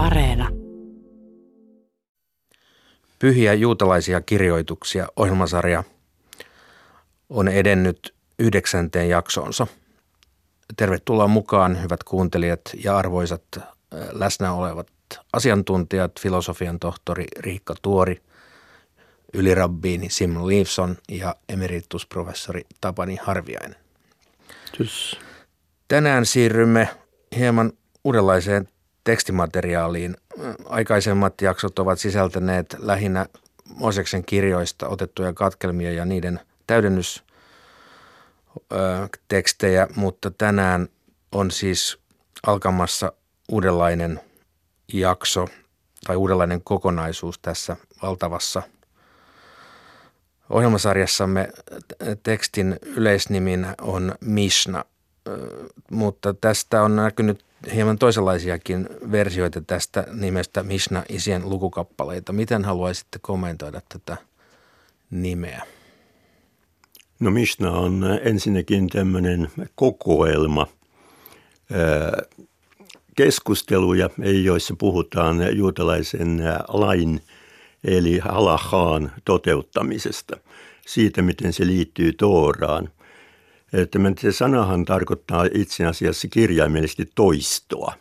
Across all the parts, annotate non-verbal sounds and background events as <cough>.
Areena. Pyhiä juutalaisia kirjoituksia ohjelmasarja on edennyt yhdeksänteen jaksonsa. Tervetuloa mukaan, hyvät kuuntelijat ja arvoisat äh, läsnä olevat asiantuntijat, filosofian tohtori Riikka Tuori, ylirabbiini Sim Leifson ja emeritusprofessori Tapani Harviainen. Kiitos. Tänään siirrymme hieman uudenlaiseen tekstimateriaaliin. Aikaisemmat jaksot ovat sisältäneet lähinnä Moseksen kirjoista otettuja katkelmia ja niiden täydennystekstejä, mutta tänään on siis alkamassa uudenlainen jakso tai uudenlainen kokonaisuus tässä valtavassa ohjelmasarjassamme. Tekstin yleisnimin on Mishna, mutta tästä on näkynyt hieman toisenlaisiakin versioita tästä nimestä Mishna isien lukukappaleita. Miten haluaisitte kommentoida tätä nimeä? No Mishna on ensinnäkin tämmöinen kokoelma keskusteluja, joissa puhutaan juutalaisen lain eli halahaan toteuttamisesta, siitä miten se liittyy Tooraan – että se sanahan tarkoittaa itse asiassa kirjaimellisesti toistoa.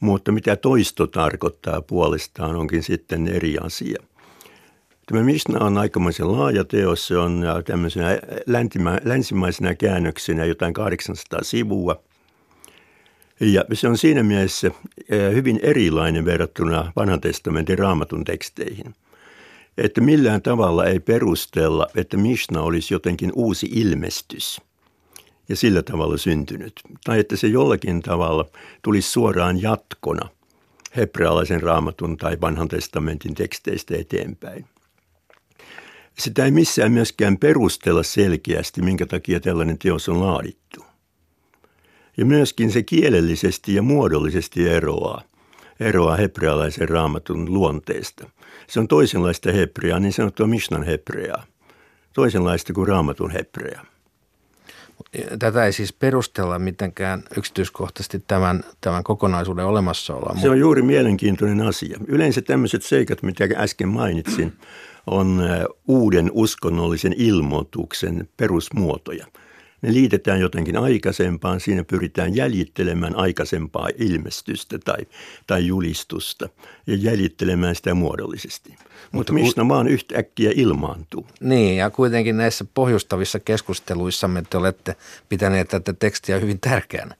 Mutta mitä toisto tarkoittaa puolestaan onkin sitten eri asia. Tämä Mishna on aikamoisen laaja teos. Se on tämmöisenä länsimaisena käännöksenä jotain 800 sivua. Ja se on siinä mielessä hyvin erilainen verrattuna vanhan testamentin raamatun teksteihin. Että millään tavalla ei perustella, että Mishna olisi jotenkin uusi ilmestys ja sillä tavalla syntynyt. Tai että se jollakin tavalla tulisi suoraan jatkona hebrealaisen raamatun tai vanhan testamentin teksteistä eteenpäin. Sitä ei missään myöskään perustella selkeästi, minkä takia tällainen teos on laadittu. Ja myöskin se kielellisesti ja muodollisesti eroaa, eroaa hebrealaisen raamatun luonteesta. Se on toisenlaista hebreaa, niin sanottua Mishnan hebreaa. Toisenlaista kuin raamatun hebreaa. Tätä ei siis perustella mitenkään yksityiskohtaisesti tämän, tämän kokonaisuuden olemassaoloa. Se on juuri mielenkiintoinen asia. Yleensä tämmöiset seikat, mitä äsken mainitsin, on uuden uskonnollisen ilmoituksen perusmuotoja – ne liitetään jotenkin aikaisempaan, siinä pyritään jäljittelemään aikaisempaa ilmestystä tai, tai julistusta ja jäljittelemään sitä muodollisesti. Mutta, Mutta mistä maan yhtäkkiä ilmaantuu. Niin, ja kuitenkin näissä pohjustavissa keskusteluissamme te olette pitäneet tätä tekstiä hyvin tärkeänä.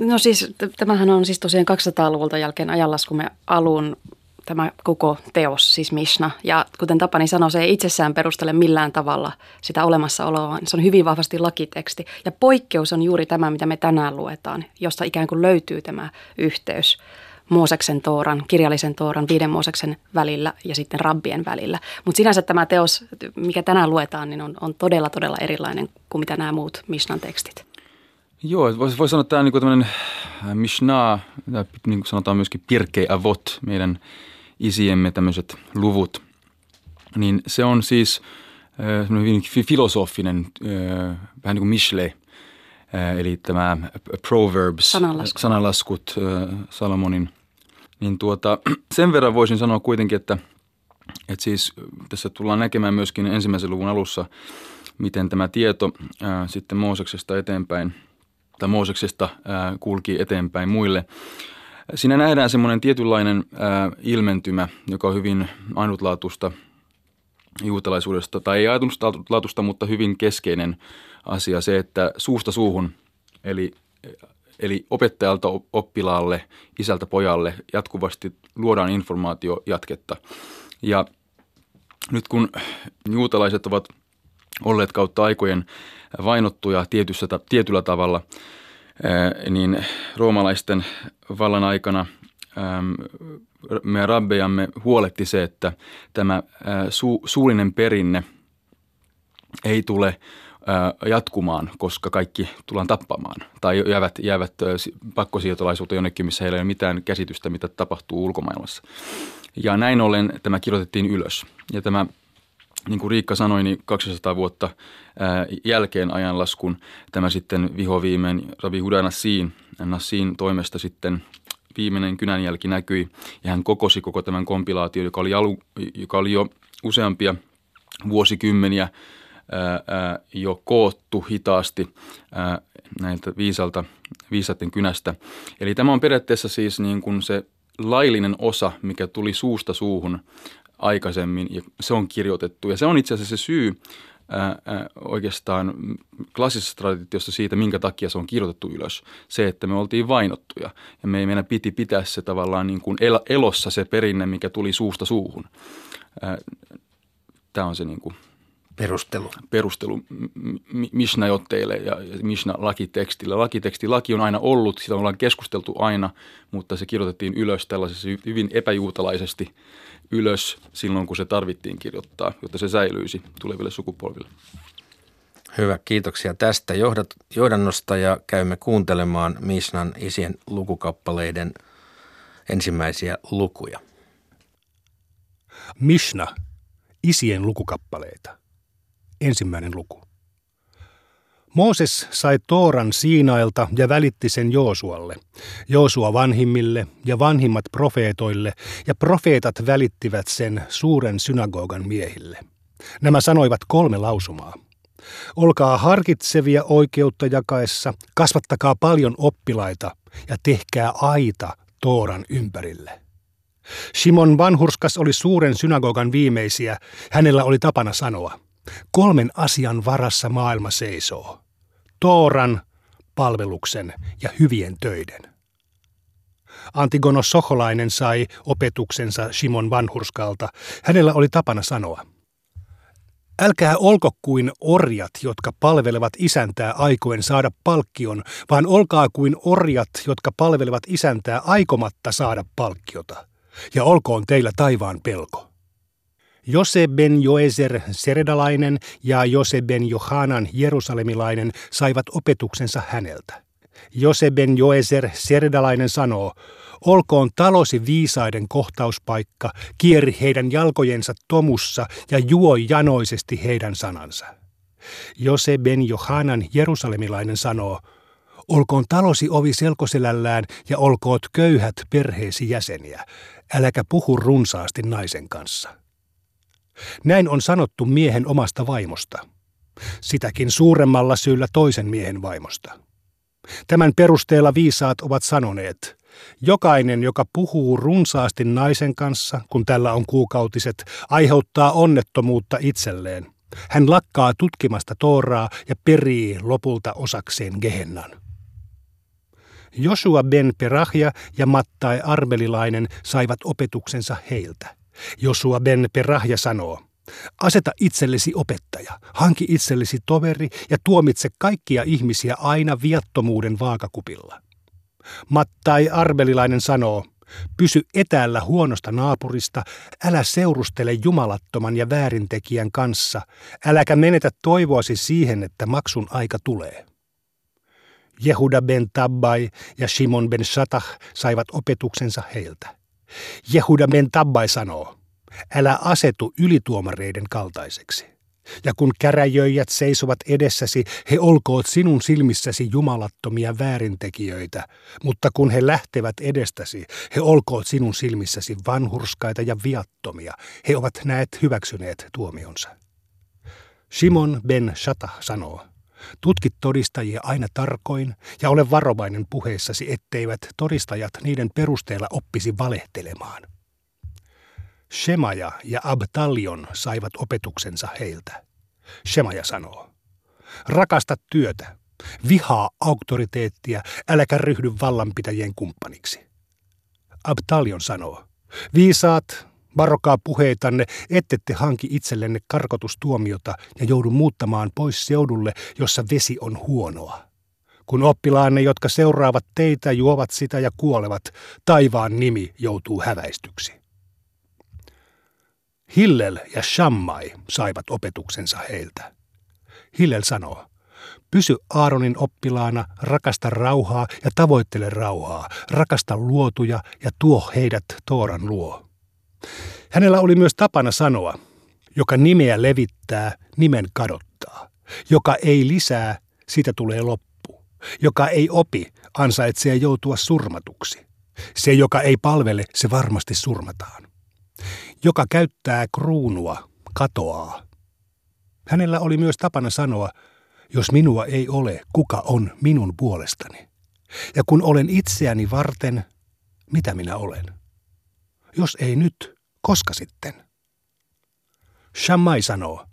No siis tämähän on siis tosiaan 200-luvulta jälkeen ajanlaskumme alun tämä koko teos, siis Mishna. Ja kuten Tapani sanoi, se ei itsessään perustele millään tavalla sitä olemassaoloa, se on hyvin vahvasti lakiteksti. Ja poikkeus on juuri tämä, mitä me tänään luetaan, josta ikään kuin löytyy tämä yhteys Mooseksen Tooran, kirjallisen Tooran, viiden Mooseksen välillä ja sitten rabbien välillä. Mutta sinänsä tämä teos, mikä tänään luetaan, niin on, on todella, todella erilainen kuin mitä nämä muut Mishnan tekstit. Joo, voisi voi sanoa, että tämä on niin tämmöinen Mishnah, niin kuin sanotaan myöskin Pirkei Avot, meidän isiemme tämmöiset luvut, niin se on siis äh, hyvin filosofinen, äh, vähän niin kuin Mishle, äh, eli tämä Proverbs, sananlaskut, sananlaskut Salomonin. Niin tuota, <clears throat> sen verran voisin sanoa kuitenkin, että, että siis tässä tullaan näkemään myöskin ensimmäisen luvun alussa, miten tämä tieto ää, sitten Mooseksesta eteenpäin, tai Mooseksesta ää, kulki eteenpäin muille – Siinä nähdään semmoinen tietynlainen ää, ilmentymä, joka on hyvin ainutlaatuista juutalaisuudesta, tai ei ainutlaatuista, mutta hyvin keskeinen asia, se, että suusta suuhun, eli, eli opettajalta oppilaalle, isältä pojalle jatkuvasti luodaan informaatio jatketta. Ja nyt kun juutalaiset ovat olleet kautta aikojen vainottuja tietyllä tavalla – niin roomalaisten vallan aikana meidän rabbejamme huoletti se, että tämä su, suullinen perinne ei tule jatkumaan, koska kaikki tullaan tappamaan tai jäävät, jäävät pakkosiirtolaisuuteen jonnekin, missä heillä ei ole mitään käsitystä, mitä tapahtuu ulkomaailmassa. Ja näin ollen tämä kirjoitettiin ylös. Ja tämä niin kuin Riikka sanoi, niin 200 vuotta jälkeen ajanlaskun tämä sitten vihoviimein Ravi Huda Nassin, toimesta sitten viimeinen kynänjälki näkyi ja hän kokosi koko tämän kompilaation, joka oli, alu, joka oli jo useampia vuosikymmeniä ää, jo koottu hitaasti ää, näiltä viisalta, viisaiden kynästä. Eli tämä on periaatteessa siis niin kuin se laillinen osa, mikä tuli suusta suuhun aikaisemmin ja se on kirjoitettu. Ja se on itse asiassa se syy ää, ää, oikeastaan klassisessa traditiossa siitä, minkä takia se on kirjoitettu ylös. Se, että me oltiin vainottuja ja me, meidän piti pitää se tavallaan niin kuin el, elossa se perinne, mikä tuli suusta suuhun. Tämä on se niin kuin perustelu. Perustelu Mishnajotteille ja Mishna-lakitekstille. Lakiteksti, laki on aina ollut, sitä ollaan keskusteltu aina, mutta se kirjoitettiin ylös tällaisessa hyvin epäjuutalaisesti ylös silloin, kun se tarvittiin kirjoittaa, jotta se säilyisi tuleville sukupolville. Hyvä, kiitoksia tästä johdat, johdannosta ja käymme kuuntelemaan Mishnan isien lukukappaleiden ensimmäisiä lukuja. Mishna, isien lukukappaleita. Ensimmäinen luku. Mooses sai Tooran Siinailta ja välitti sen Joosualle, Joosua vanhimmille ja vanhimmat profeetoille, ja profeetat välittivät sen suuren synagogan miehille. Nämä sanoivat kolme lausumaa. Olkaa harkitsevia oikeutta jakaessa, kasvattakaa paljon oppilaita ja tehkää aita Tooran ympärille. Simon vanhurskas oli suuren synagogan viimeisiä. Hänellä oli tapana sanoa – Kolmen asian varassa maailma seisoo. Tooran, palveluksen ja hyvien töiden. Antigonos Soholainen sai opetuksensa Simon Vanhurskalta. Hänellä oli tapana sanoa. Älkää olko kuin orjat, jotka palvelevat isäntää aikoen saada palkkion, vaan olkaa kuin orjat, jotka palvelevat isäntää aikomatta saada palkkiota. Ja olkoon teillä taivaan pelko. Jose ben Joezer seredalainen ja Jose ben Johanan jerusalemilainen saivat opetuksensa häneltä. Jose ben Joezer seredalainen sanoo, olkoon talosi viisaiden kohtauspaikka, kieri heidän jalkojensa tomussa ja juo janoisesti heidän sanansa. Jose ben Johanan jerusalemilainen sanoo, olkoon talosi ovi selkoselällään ja olkoot köyhät perheesi jäseniä, äläkä puhu runsaasti naisen kanssa. Näin on sanottu miehen omasta vaimosta. Sitäkin suuremmalla syyllä toisen miehen vaimosta. Tämän perusteella viisaat ovat sanoneet, jokainen, joka puhuu runsaasti naisen kanssa, kun tällä on kuukautiset, aiheuttaa onnettomuutta itselleen. Hän lakkaa tutkimasta Tooraa ja perii lopulta osakseen Gehennan. Josua ben Perahja ja Mattai Arbelilainen saivat opetuksensa heiltä. Josua ben Perahja sanoo, aseta itsellesi opettaja, hanki itsellesi toveri ja tuomitse kaikkia ihmisiä aina viattomuuden vaakakupilla. Mattai Arbelilainen sanoo, pysy etäällä huonosta naapurista, älä seurustele jumalattoman ja väärintekijän kanssa, äläkä menetä toivoasi siihen, että maksun aika tulee. Jehuda ben Tabbai ja Shimon ben Shatah saivat opetuksensa heiltä. Jehuda ben Tabbai sanoo, älä asetu ylituomareiden kaltaiseksi. Ja kun käräjöijät seisovat edessäsi, he olkoot sinun silmissäsi jumalattomia väärintekijöitä, mutta kun he lähtevät edestäsi, he olkoot sinun silmissäsi vanhurskaita ja viattomia. He ovat näet hyväksyneet tuomionsa. Simon ben Shatah sanoo, Tutkit todistajia aina tarkoin ja ole varovainen puheissasi, etteivät todistajat niiden perusteella oppisi valehtelemaan. Shemaja ja Abtalion saivat opetuksensa heiltä. Shemaja sanoo, rakasta työtä, vihaa auktoriteettia, äläkä ryhdy vallanpitäjien kumppaniksi. Abtalion sanoo, viisaat, Varokaa puheitanne, ettette hanki itsellenne karkotustuomiota ja joudu muuttamaan pois seudulle, jossa vesi on huonoa. Kun oppilaanne, jotka seuraavat teitä, juovat sitä ja kuolevat, taivaan nimi joutuu häväistyksi. Hillel ja Shammai saivat opetuksensa heiltä. Hillel sanoo, pysy Aaronin oppilaana, rakasta rauhaa ja tavoittele rauhaa, rakasta luotuja ja tuo heidät Tooran luo. Hänellä oli myös tapana sanoa, joka nimeä levittää, nimen kadottaa. Joka ei lisää, siitä tulee loppu. Joka ei opi, ansaitsee joutua surmatuksi. Se, joka ei palvele, se varmasti surmataan. Joka käyttää kruunua, katoaa. Hänellä oli myös tapana sanoa, jos minua ei ole, kuka on minun puolestani? Ja kun olen itseäni varten, mitä minä olen? Jos ei nyt, koska sitten? Shammai sanoo,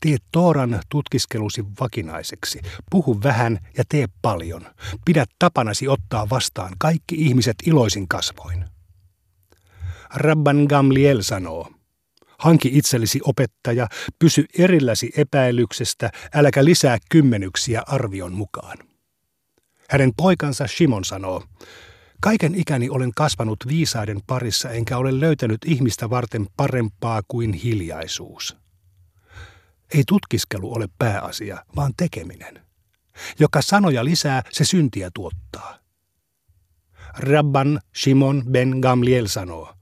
tee Tooran tutkiskelusi vakinaiseksi, puhu vähän ja tee paljon. Pidä tapanasi ottaa vastaan kaikki ihmiset iloisin kasvoin. Rabban Gamliel sanoo, hanki itsellesi opettaja, pysy erilläsi epäilyksestä, äläkä lisää kymmenyksiä arvion mukaan. Hänen poikansa Shimon sanoo, Kaiken ikäni olen kasvanut viisaiden parissa, enkä ole löytänyt ihmistä varten parempaa kuin hiljaisuus. Ei tutkiskelu ole pääasia, vaan tekeminen. Joka sanoja lisää, se syntiä tuottaa. Rabban Shimon ben Gamliel sanoo,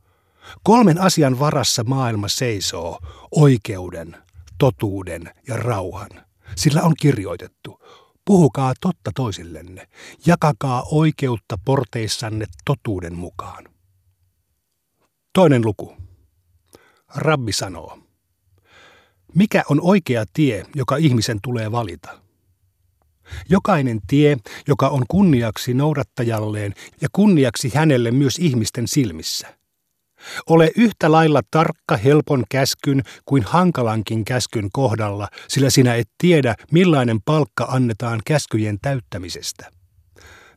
kolmen asian varassa maailma seisoo, oikeuden, totuuden ja rauhan. Sillä on kirjoitettu, Puhukaa totta toisillenne, jakakaa oikeutta porteissanne totuuden mukaan. Toinen luku. Rabbi sanoo, mikä on oikea tie, joka ihmisen tulee valita? Jokainen tie, joka on kunniaksi noudattajalleen ja kunniaksi hänelle myös ihmisten silmissä – ole yhtä lailla tarkka helpon käskyn kuin hankalankin käskyn kohdalla, sillä sinä et tiedä, millainen palkka annetaan käskyjen täyttämisestä.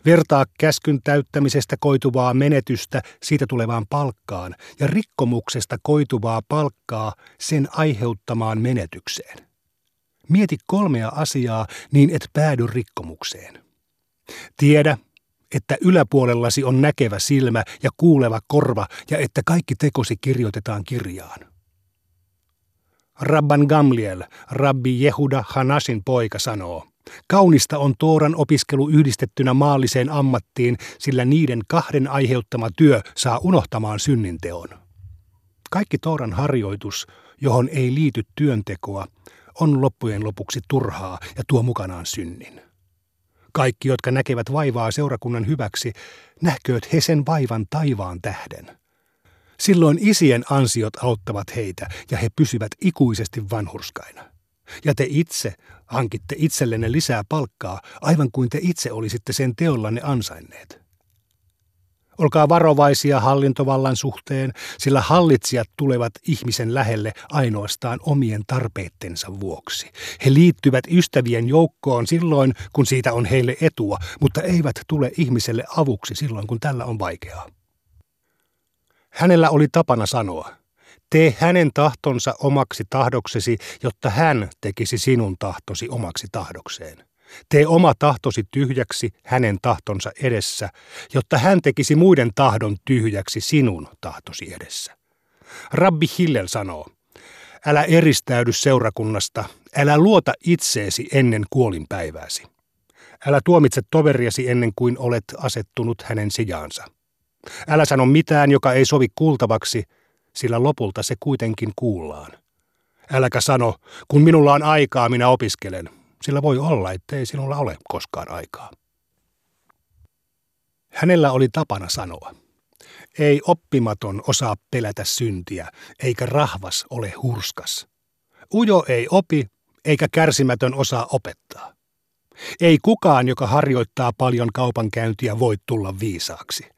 Vertaa käskyn täyttämisestä koituvaa menetystä siitä tulevaan palkkaan ja rikkomuksesta koituvaa palkkaa sen aiheuttamaan menetykseen. Mieti kolmea asiaa niin et päädy rikkomukseen. Tiedä, että yläpuolellasi on näkevä silmä ja kuuleva korva ja että kaikki tekosi kirjoitetaan kirjaan. Rabban Gamliel, rabbi Jehuda Hanasin poika, sanoo, Kaunista on Tooran opiskelu yhdistettynä maalliseen ammattiin, sillä niiden kahden aiheuttama työ saa unohtamaan synninteon. Kaikki Tooran harjoitus, johon ei liity työntekoa, on loppujen lopuksi turhaa ja tuo mukanaan synnin. Kaikki, jotka näkevät vaivaa seurakunnan hyväksi, nähkööt he sen vaivan taivaan tähden. Silloin isien ansiot auttavat heitä ja he pysyvät ikuisesti vanhurskaina. Ja te itse hankitte itsellenne lisää palkkaa, aivan kuin te itse olisitte sen teollanne ansainneet. Olkaa varovaisia hallintovallan suhteen, sillä hallitsijat tulevat ihmisen lähelle ainoastaan omien tarpeittensa vuoksi. He liittyvät ystävien joukkoon silloin, kun siitä on heille etua, mutta eivät tule ihmiselle avuksi silloin, kun tällä on vaikeaa. Hänellä oli tapana sanoa, tee hänen tahtonsa omaksi tahdoksesi, jotta hän tekisi sinun tahtosi omaksi tahdokseen. Tee oma tahtosi tyhjäksi hänen tahtonsa edessä, jotta hän tekisi muiden tahdon tyhjäksi sinun tahtosi edessä. Rabbi Hillel sanoo, älä eristäydy seurakunnasta, älä luota itseesi ennen kuolinpäivääsi. Älä tuomitse toveriasi ennen kuin olet asettunut hänen sijaansa. Älä sano mitään, joka ei sovi kuultavaksi, sillä lopulta se kuitenkin kuullaan. Äläkä sano, kun minulla on aikaa, minä opiskelen sillä voi olla, ettei sinulla ole koskaan aikaa. Hänellä oli tapana sanoa, ei oppimaton osaa pelätä syntiä, eikä rahvas ole hurskas. Ujo ei opi, eikä kärsimätön osaa opettaa. Ei kukaan, joka harjoittaa paljon kaupankäyntiä, voi tulla viisaaksi.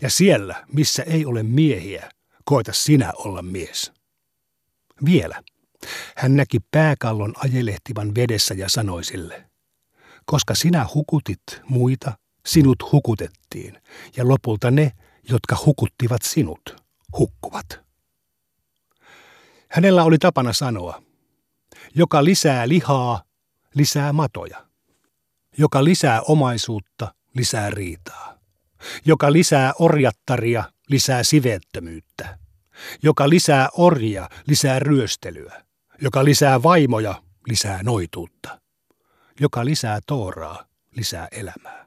Ja siellä, missä ei ole miehiä, koita sinä olla mies. Vielä. Hän näki pääkallon ajelehtivan vedessä ja sanoi sille, koska sinä hukutit muita, sinut hukutettiin, ja lopulta ne, jotka hukuttivat sinut, hukkuvat. Hänellä oli tapana sanoa, joka lisää lihaa, lisää matoja. Joka lisää omaisuutta, lisää riitaa. Joka lisää orjattaria, lisää siveettömyyttä. Joka lisää orjia, lisää ryöstelyä. Joka lisää vaimoja, lisää noituutta. Joka lisää tooraa, lisää elämää.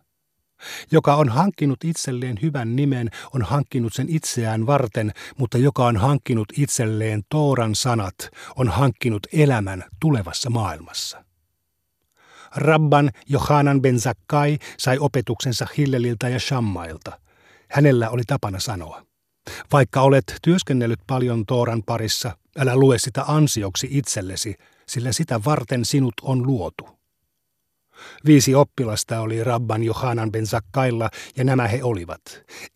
Joka on hankkinut itselleen hyvän nimen, on hankkinut sen itseään varten, mutta joka on hankkinut itselleen Tooran sanat, on hankkinut elämän tulevassa maailmassa. Rabban Johanan ben Zakkai sai opetuksensa Hilleliltä ja Shammailta. Hänellä oli tapana sanoa. Vaikka olet työskennellyt paljon Tooran parissa, älä lue sitä ansioksi itsellesi, sillä sitä varten sinut on luotu. Viisi oppilasta oli Rabban Johanan ben Zakkailla, ja nämä he olivat.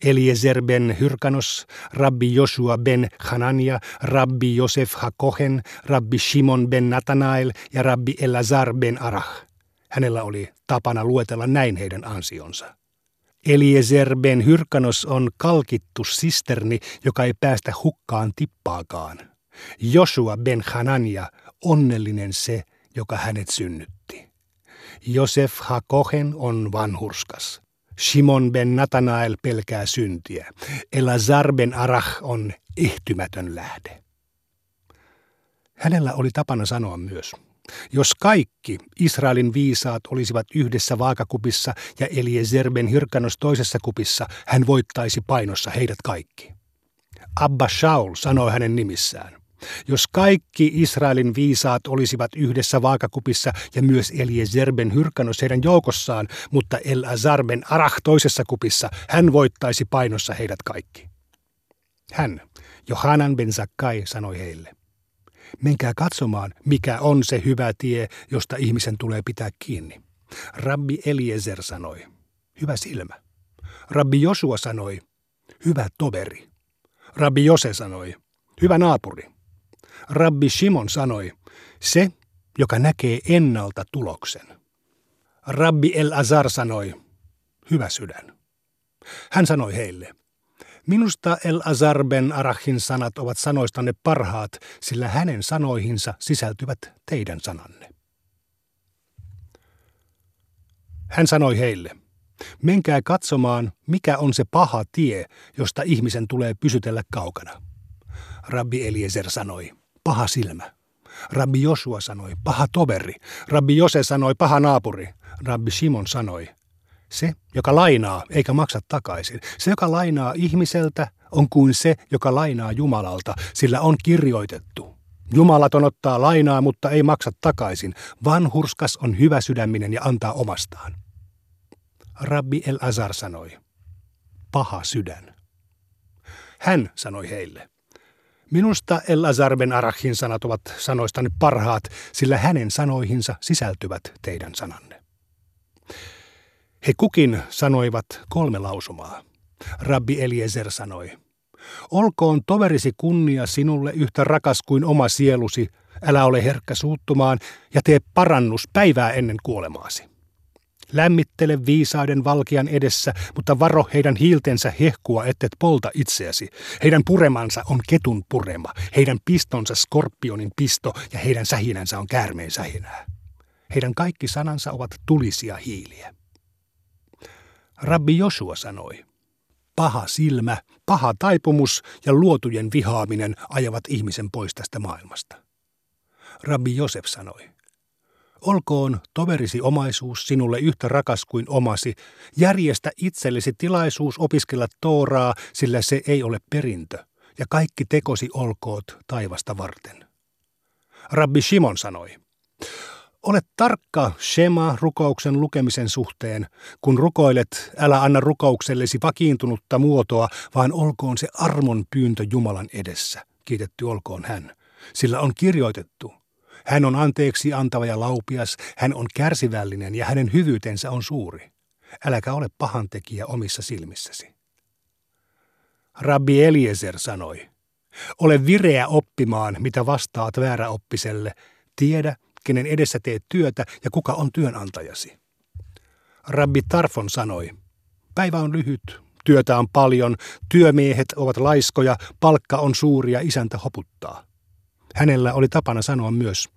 Eliezer ben Hyrkanos, Rabbi Joshua ben Hanania, Rabbi Josef Hakohen, Rabbi Shimon ben Natanael ja Rabbi Elazar ben Arah. Hänellä oli tapana luetella näin heidän ansionsa. Eliezer ben Hyrkanos on kalkittu sisterni, joka ei päästä hukkaan tippaakaan. Joshua ben Hanania, onnellinen se, joka hänet synnytti. Josef Hakohen on vanhurskas. Shimon ben Natanael pelkää syntiä. Elazar ben Arach on ehtymätön lähde. Hänellä oli tapana sanoa myös, jos kaikki Israelin viisaat olisivat yhdessä vaakakupissa ja Eliezer ben Hyrkanos toisessa kupissa, hän voittaisi painossa heidät kaikki. Abba Shaul sanoi hänen nimissään. Jos kaikki Israelin viisaat olisivat yhdessä vaakakupissa ja myös Eliezer ben Hyrkanos heidän joukossaan, mutta El Azar ben Arach toisessa kupissa, hän voittaisi painossa heidät kaikki. Hän, Johanan ben Zakkai, sanoi heille. Menkää katsomaan, mikä on se hyvä tie, josta ihmisen tulee pitää kiinni. Rabbi Eliezer sanoi, hyvä silmä. Rabbi Josua sanoi, hyvä toveri. Rabbi Jose sanoi, hyvä naapuri. Rabbi Shimon sanoi, se, joka näkee ennalta tuloksen. Rabbi El Azar sanoi, hyvä sydän. Hän sanoi heille, minusta El Azar ben Arachin sanat ovat sanoistanne parhaat, sillä hänen sanoihinsa sisältyvät teidän sananne. Hän sanoi heille, menkää katsomaan, mikä on se paha tie, josta ihmisen tulee pysytellä kaukana. Rabbi Eliezer sanoi, paha silmä. Rabbi Josua sanoi, paha toveri. Rabbi Jose sanoi, paha naapuri. Rabbi Simon sanoi, se, joka lainaa eikä maksa takaisin. Se, joka lainaa ihmiseltä, on kuin se, joka lainaa Jumalalta, sillä on kirjoitettu. Jumalaton ottaa lainaa, mutta ei maksa takaisin. Vanhurskas on hyvä sydäminen ja antaa omastaan. Rabbi El Azar sanoi, paha sydän. Hän sanoi heille, Minusta El ben Arachin sanat ovat sanoistani parhaat, sillä hänen sanoihinsa sisältyvät teidän sananne. He kukin sanoivat kolme lausumaa. Rabbi Eliezer sanoi, Olkoon toverisi kunnia sinulle yhtä rakas kuin oma sielusi, älä ole herkkä suuttumaan ja tee parannus päivää ennen kuolemaasi. Lämmittele viisaiden valkian edessä, mutta varo heidän hiiltensä hehkua, ettet polta itseäsi. Heidän puremansa on ketun purema, heidän pistonsa skorpionin pisto ja heidän sähinänsä on käärmeen sähinää. Heidän kaikki sanansa ovat tulisia hiiliä. Rabbi Josua sanoi, paha silmä, paha taipumus ja luotujen vihaaminen ajavat ihmisen pois tästä maailmasta. Rabbi Josef sanoi, Olkoon toverisi omaisuus sinulle yhtä rakas kuin omasi. Järjestä itsellesi tilaisuus opiskella Tooraa, sillä se ei ole perintö, ja kaikki tekosi olkoot taivasta varten. Rabbi Shimon sanoi, Ole tarkka Shema rukouksen lukemisen suhteen. Kun rukoilet, älä anna rukouksellesi vakiintunutta muotoa, vaan olkoon se armon pyyntö Jumalan edessä. Kiitetty olkoon hän. Sillä on kirjoitettu, hän on anteeksi antava ja laupias, hän on kärsivällinen ja hänen hyvyytensä on suuri. Äläkä ole pahantekijä omissa silmissäsi. Rabbi Eliezer sanoi, ole vireä oppimaan, mitä vastaat vääräoppiselle. Tiedä, kenen edessä teet työtä ja kuka on työnantajasi. Rabbi Tarfon sanoi, päivä on lyhyt, työtä on paljon, työmiehet ovat laiskoja, palkka on suuri ja isäntä hoputtaa. Hänellä oli tapana sanoa myös,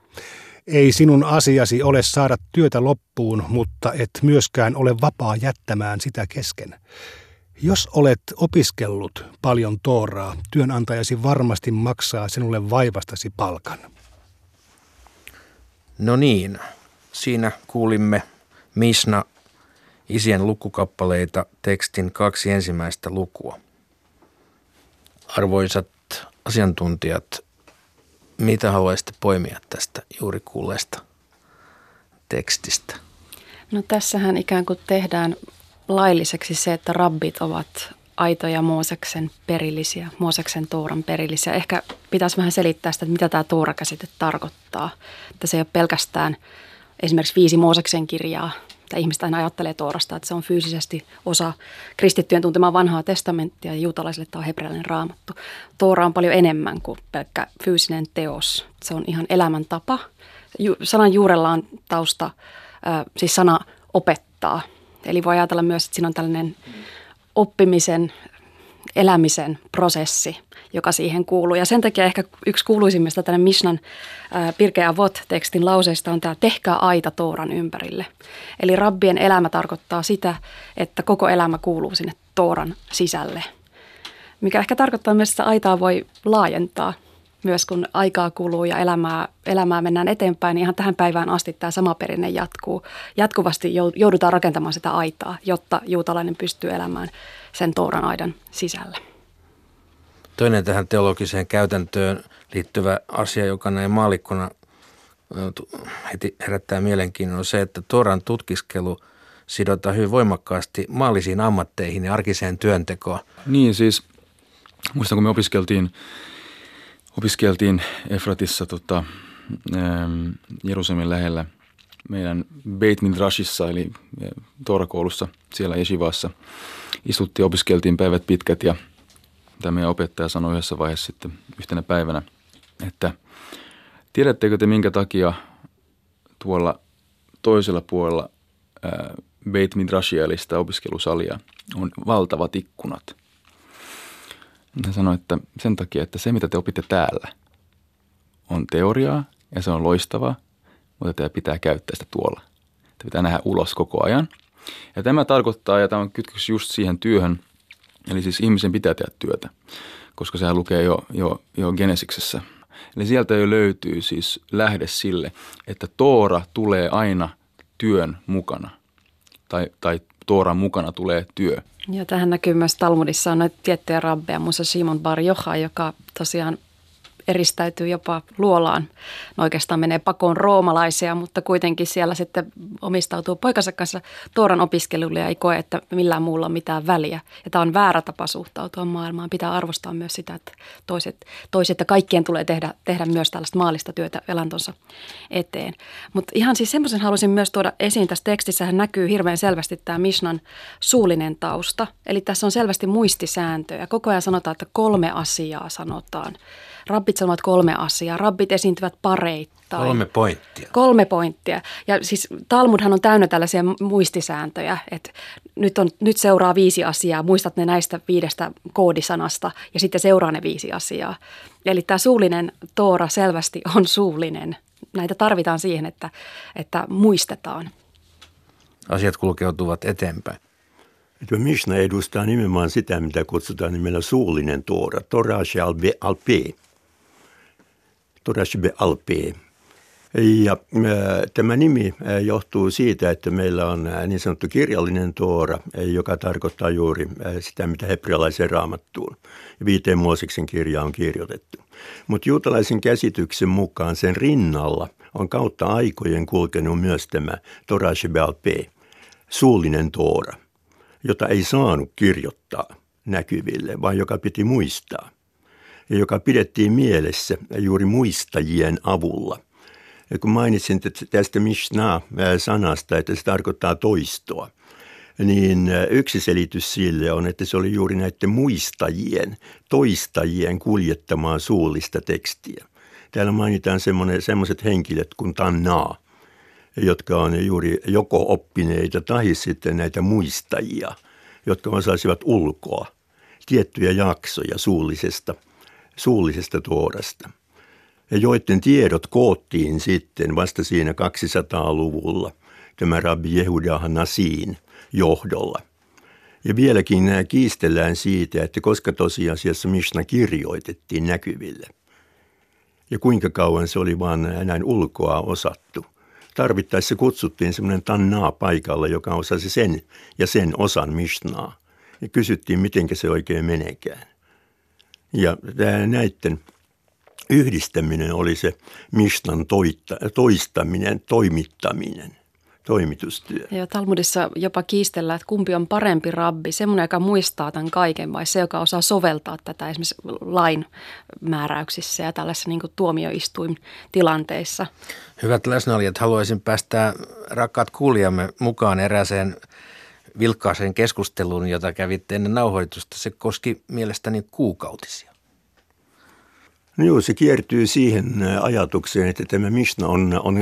ei sinun asiasi ole saada työtä loppuun, mutta et myöskään ole vapaa jättämään sitä kesken. Jos olet opiskellut paljon tooraa, työnantajasi varmasti maksaa sinulle vaivastasi palkan. No niin, siinä kuulimme Misna isien lukukappaleita tekstin kaksi ensimmäistä lukua. Arvoisat asiantuntijat, mitä haluaisitte poimia tästä juuri kuulleesta tekstistä? No tässähän ikään kuin tehdään lailliseksi se, että rabbit ovat aitoja Mooseksen perillisiä, Mooseksen Tooran perillisiä. Ehkä pitäisi vähän selittää sitä, että mitä tämä Toora-käsite tarkoittaa. Että se ei ole pelkästään esimerkiksi viisi Mooseksen kirjaa, että ihmiset aina ajattelee Toorasta, että se on fyysisesti osa kristittyjen tuntemaa vanhaa testamenttia ja juutalaisille tämä on hebrealainen raamattu. Toora on paljon enemmän kuin pelkkä fyysinen teos. Se on ihan elämäntapa. Sanan juurella on tausta, siis sana opettaa. Eli voi ajatella myös, että siinä on tällainen oppimisen, elämisen prosessi, joka siihen kuuluu. Ja sen takia ehkä yksi kuuluisimmista tänne Mishnan Pirkeä Vot-tekstin lauseista on tämä tehkää aita Tooran ympärille. Eli rabbien elämä tarkoittaa sitä, että koko elämä kuuluu sinne Tooran sisälle. Mikä ehkä tarkoittaa myös, että aitaa voi laajentaa myös kun aikaa kuluu ja elämää, elämää mennään eteenpäin, niin ihan tähän päivään asti tämä sama perinne jatkuu. Jatkuvasti joudutaan rakentamaan sitä aitaa, jotta juutalainen pystyy elämään sen Tooran aidan sisällä. Toinen tähän teologiseen käytäntöön liittyvä asia, joka näin maalikkona heti herättää mielenkiinnon, on se, että Tooran tutkiskelu sidotaan hyvin voimakkaasti maallisiin ammatteihin ja arkiseen työntekoon. Niin siis, muistan kun me opiskeltiin, opiskeltiin Efratissa tota, Jerusalemin lähellä meidän Beit Midrashissa eli Toorakoulussa siellä Eshivassa. Istuttiin, opiskeltiin päivät pitkät ja – mitä meidän opettaja sanoi yhdessä vaiheessa sitten yhtenä päivänä, että tiedättekö te minkä takia tuolla toisella puolella ää, Beit Midrashia eli sitä opiskelusalia on valtavat ikkunat. Hän sanoi, että sen takia, että se mitä te opitte täällä on teoriaa ja se on loistavaa, mutta te pitää käyttää sitä tuolla. Te pitää nähdä ulos koko ajan. Ja tämä tarkoittaa, ja tämä on kytkös just siihen työhön – Eli siis ihmisen pitää tehdä työtä, koska sehän lukee jo, jo, jo Genesiksessä. Eli sieltä jo löytyy siis lähde sille, että Toora tulee aina työn mukana. Tai, tai Tooran mukana tulee työ. Ja tähän näkyy myös Talmudissa on näitä tiettyjä rabbeja, muun Simon Bar Jocha, joka tosiaan eristäytyy jopa luolaan. No oikeastaan menee pakoon roomalaisia, mutta kuitenkin siellä sitten omistautuu poikansa kanssa Tooran opiskelulle ja ei koe, että millään muulla on mitään väliä. Ja tämä on väärä tapa suhtautua maailmaan. Pitää arvostaa myös sitä, että toiset, toiset ja kaikkien tulee tehdä, tehdä myös tällaista maallista työtä elantonsa eteen. Mutta ihan siis semmoisen halusin myös tuoda esiin tässä tekstissä. Hän näkyy hirveän selvästi tämä Mishnan suullinen tausta. Eli tässä on selvästi muistisääntöjä. Koko ajan sanotaan, että kolme asiaa sanotaan. Rabbit sanovat kolme asiaa. Rabbit esiintyvät pareittain. Kolme pointtia. Kolme pointtia. Ja siis Talmudhan on täynnä tällaisia muistisääntöjä, että nyt, on, nyt seuraa viisi asiaa, muistat ne näistä viidestä koodisanasta ja sitten seuraa ne viisi asiaa. Eli tämä suullinen Toora selvästi on suullinen. Näitä tarvitaan siihen, että, että muistetaan. Asiat kulkeutuvat eteenpäin. Tuo Mishna edustaa nimenomaan sitä, mitä kutsutaan nimellä suullinen Toora, Torah al Torashbe Alpi. Ja tämä nimi johtuu siitä, että meillä on niin sanottu kirjallinen Toora, joka tarkoittaa juuri sitä, mitä hebrealaisen raamattuun viiteen Mooseksen kirja on kirjoitettu. Mutta juutalaisen käsityksen mukaan sen rinnalla on kautta aikojen kulkenut myös tämä Torah Shebelpe, suullinen Toora, jota ei saanut kirjoittaa näkyville, vaan joka piti muistaa joka pidettiin mielessä juuri muistajien avulla. Ja kun mainitsin tästä Mishnah-sanasta, että se tarkoittaa toistoa, niin yksi selitys sille on, että se oli juuri näiden muistajien, toistajien kuljettamaa suullista tekstiä. Täällä mainitaan semmoiset henkilöt kuin Tannaa, jotka on juuri joko oppineita tai sitten näitä muistajia, jotka osasivat ulkoa tiettyjä jaksoja suullisesta suullisesta tuorasta. Ja joiden tiedot koottiin sitten vasta siinä 200-luvulla tämä rabbi Jehuda Nasiin johdolla. Ja vieläkin kiistellään siitä, että koska tosiasiassa Mishna kirjoitettiin näkyville. Ja kuinka kauan se oli vaan näin ulkoa osattu. Tarvittaessa kutsuttiin semmoinen tannaa paikalla, joka osasi sen ja sen osan Mishnaa. Ja kysyttiin, miten se oikein menekään. Ja näiden yhdistäminen oli se Mishnan toistaminen, toimittaminen. toimitustyö. Ja Talmudissa jopa kiistellään, että kumpi on parempi rabbi, semmoinen, joka muistaa tämän kaiken vai se, joka osaa soveltaa tätä esimerkiksi lain määräyksissä ja tällaisissa niin tuomioistuin tilanteissa. Hyvät läsnäolijat, haluaisin päästää rakkaat kuulijamme mukaan erääseen vilkkaaseen keskusteluun, jota kävitte ennen nauhoitusta. Se koski mielestäni kuukautisia. No joo, se kiertyy siihen ajatukseen, että tämä Mishna on, on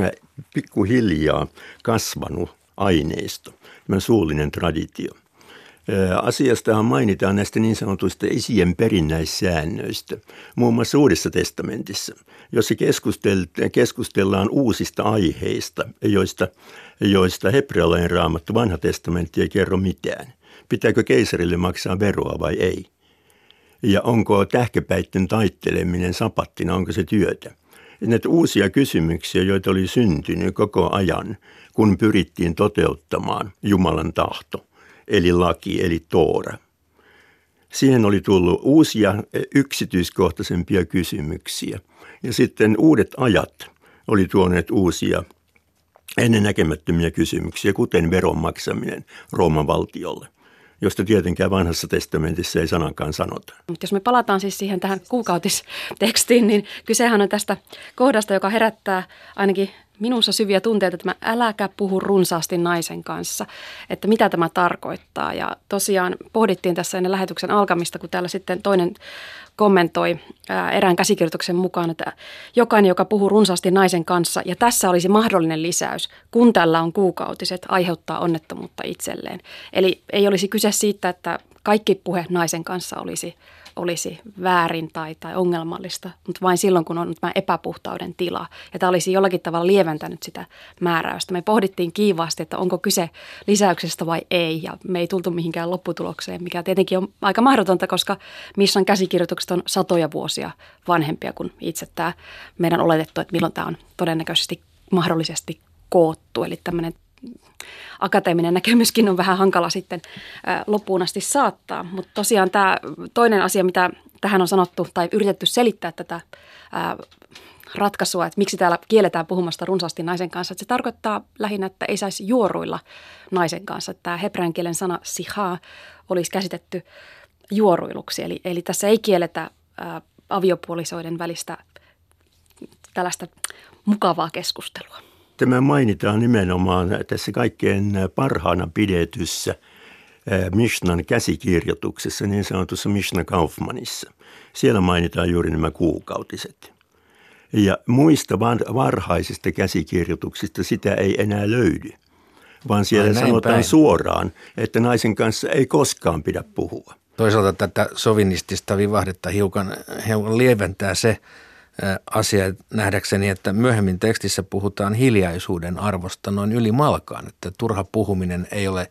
pikkuhiljaa kasvanut aineisto, tämä suullinen traditio. Asiastahan mainitaan näistä niin sanotuista esien perinnäissäännöistä, muun muassa Uudessa testamentissa, jossa keskustellaan uusista aiheista, joista, joista hebrealainen raamattu vanha testamentti ei kerro mitään. Pitääkö keisarille maksaa veroa vai ei? Ja onko tähkäpäitten taitteleminen sapattina, onko se työtä? Näitä uusia kysymyksiä, joita oli syntynyt koko ajan, kun pyrittiin toteuttamaan Jumalan tahto, eli laki, eli Toora. Siihen oli tullut uusia yksityiskohtaisempia kysymyksiä. Ja sitten uudet ajat oli tuoneet uusia ennennäkemättömiä kysymyksiä, kuten veron maksaminen Rooman valtiolle josta tietenkään vanhassa testamentissa ei sanankaan sanota. Jos me palataan siis siihen tähän kuukautistekstiin, niin kysehän on tästä kohdasta, joka herättää ainakin minussa syviä tunteita, että mä äläkä puhu runsaasti naisen kanssa, että mitä tämä tarkoittaa. Ja tosiaan pohdittiin tässä ennen lähetyksen alkamista, kun täällä sitten toinen kommentoi erään käsikirjoituksen mukaan, että jokainen, joka puhuu runsaasti naisen kanssa, ja tässä olisi mahdollinen lisäys, kun tällä on kuukautiset, aiheuttaa onnettomuutta itselleen. Eli ei olisi kyse siitä, että kaikki puhe naisen kanssa olisi olisi väärin tai, tai ongelmallista, mutta vain silloin, kun on tämä epäpuhtauden tila. Ja tämä olisi jollakin tavalla lieventänyt sitä määräystä. Me pohdittiin kiivaasti, että onko kyse lisäyksestä vai ei, ja me ei tultu mihinkään lopputulokseen, mikä tietenkin on aika mahdotonta, koska Missan käsikirjoitukset on satoja vuosia vanhempia kuin itse tämä meidän oletettu, että milloin tämä on todennäköisesti mahdollisesti koottu. Eli tämmöinen akateeminen näkemyskin on vähän hankala sitten loppuun asti saattaa. Mutta tosiaan tämä toinen asia, mitä tähän on sanottu tai yritetty selittää tätä ratkaisua, että miksi täällä kielletään puhumasta runsaasti naisen kanssa. Että se tarkoittaa lähinnä, että ei saisi juoruilla naisen kanssa. Tämä hebrean kielen sana siha olisi käsitetty juoruiluksi. Eli, eli tässä ei kielletä aviopuolisoiden välistä tällaista mukavaa keskustelua. Tämä mainitaan nimenomaan tässä kaikkein parhaana pidetyssä Mishnan käsikirjoituksessa, niin sanotussa Mishna Kaufmanissa. Siellä mainitaan juuri nämä kuukautiset. Ja muista varhaisista käsikirjoituksista sitä ei enää löydy, vaan siellä Ai sanotaan päin. suoraan, että naisen kanssa ei koskaan pidä puhua. Toisaalta tätä sovinistista vivahdetta hiukan, hiukan lieventää se, asia nähdäkseni, että myöhemmin tekstissä puhutaan hiljaisuuden arvosta noin yli malkaan, että turha puhuminen ei ole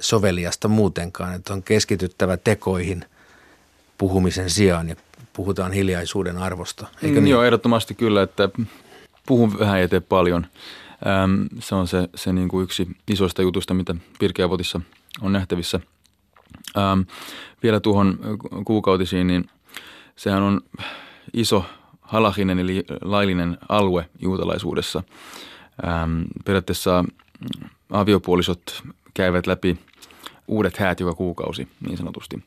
soveliasta muutenkaan, että on keskityttävä tekoihin puhumisen sijaan ja puhutaan hiljaisuuden arvosta. Eikö mm, niin? Joo, ehdottomasti kyllä, että puhun vähän ja tee paljon. Ähm, se on se, se niin kuin yksi isoista jutusta, mitä Pirkeavotissa on nähtävissä. Ähm, vielä tuohon kuukautisiin, niin sehän on iso halahinen eli laillinen alue juutalaisuudessa. Ähm, periaatteessa aviopuolisot käyvät läpi uudet häät joka kuukausi niin sanotusti.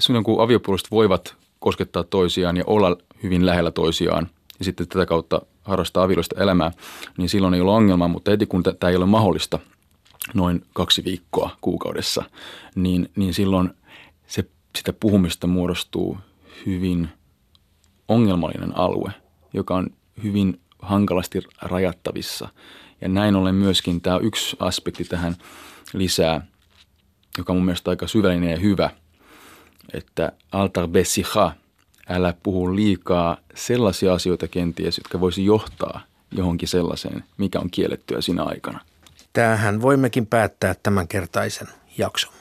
Silloin kun aviopuolisot voivat koskettaa toisiaan ja olla hyvin lähellä toisiaan ja sitten tätä kautta harrastaa avioliista elämää, niin silloin ei ole ongelmaa, mutta heti kun tämä ei ole mahdollista noin kaksi viikkoa kuukaudessa, niin, niin silloin se, sitä puhumista muodostuu hyvin – ongelmallinen alue, joka on hyvin hankalasti rajattavissa. Ja näin ollen myöskin tämä yksi aspekti tähän lisää, joka mun mielestä aika syvällinen ja hyvä, että altar besiha, älä puhu liikaa sellaisia asioita kenties, jotka voisi johtaa johonkin sellaiseen, mikä on kiellettyä siinä aikana. Tähän voimmekin päättää tämänkertaisen jakson.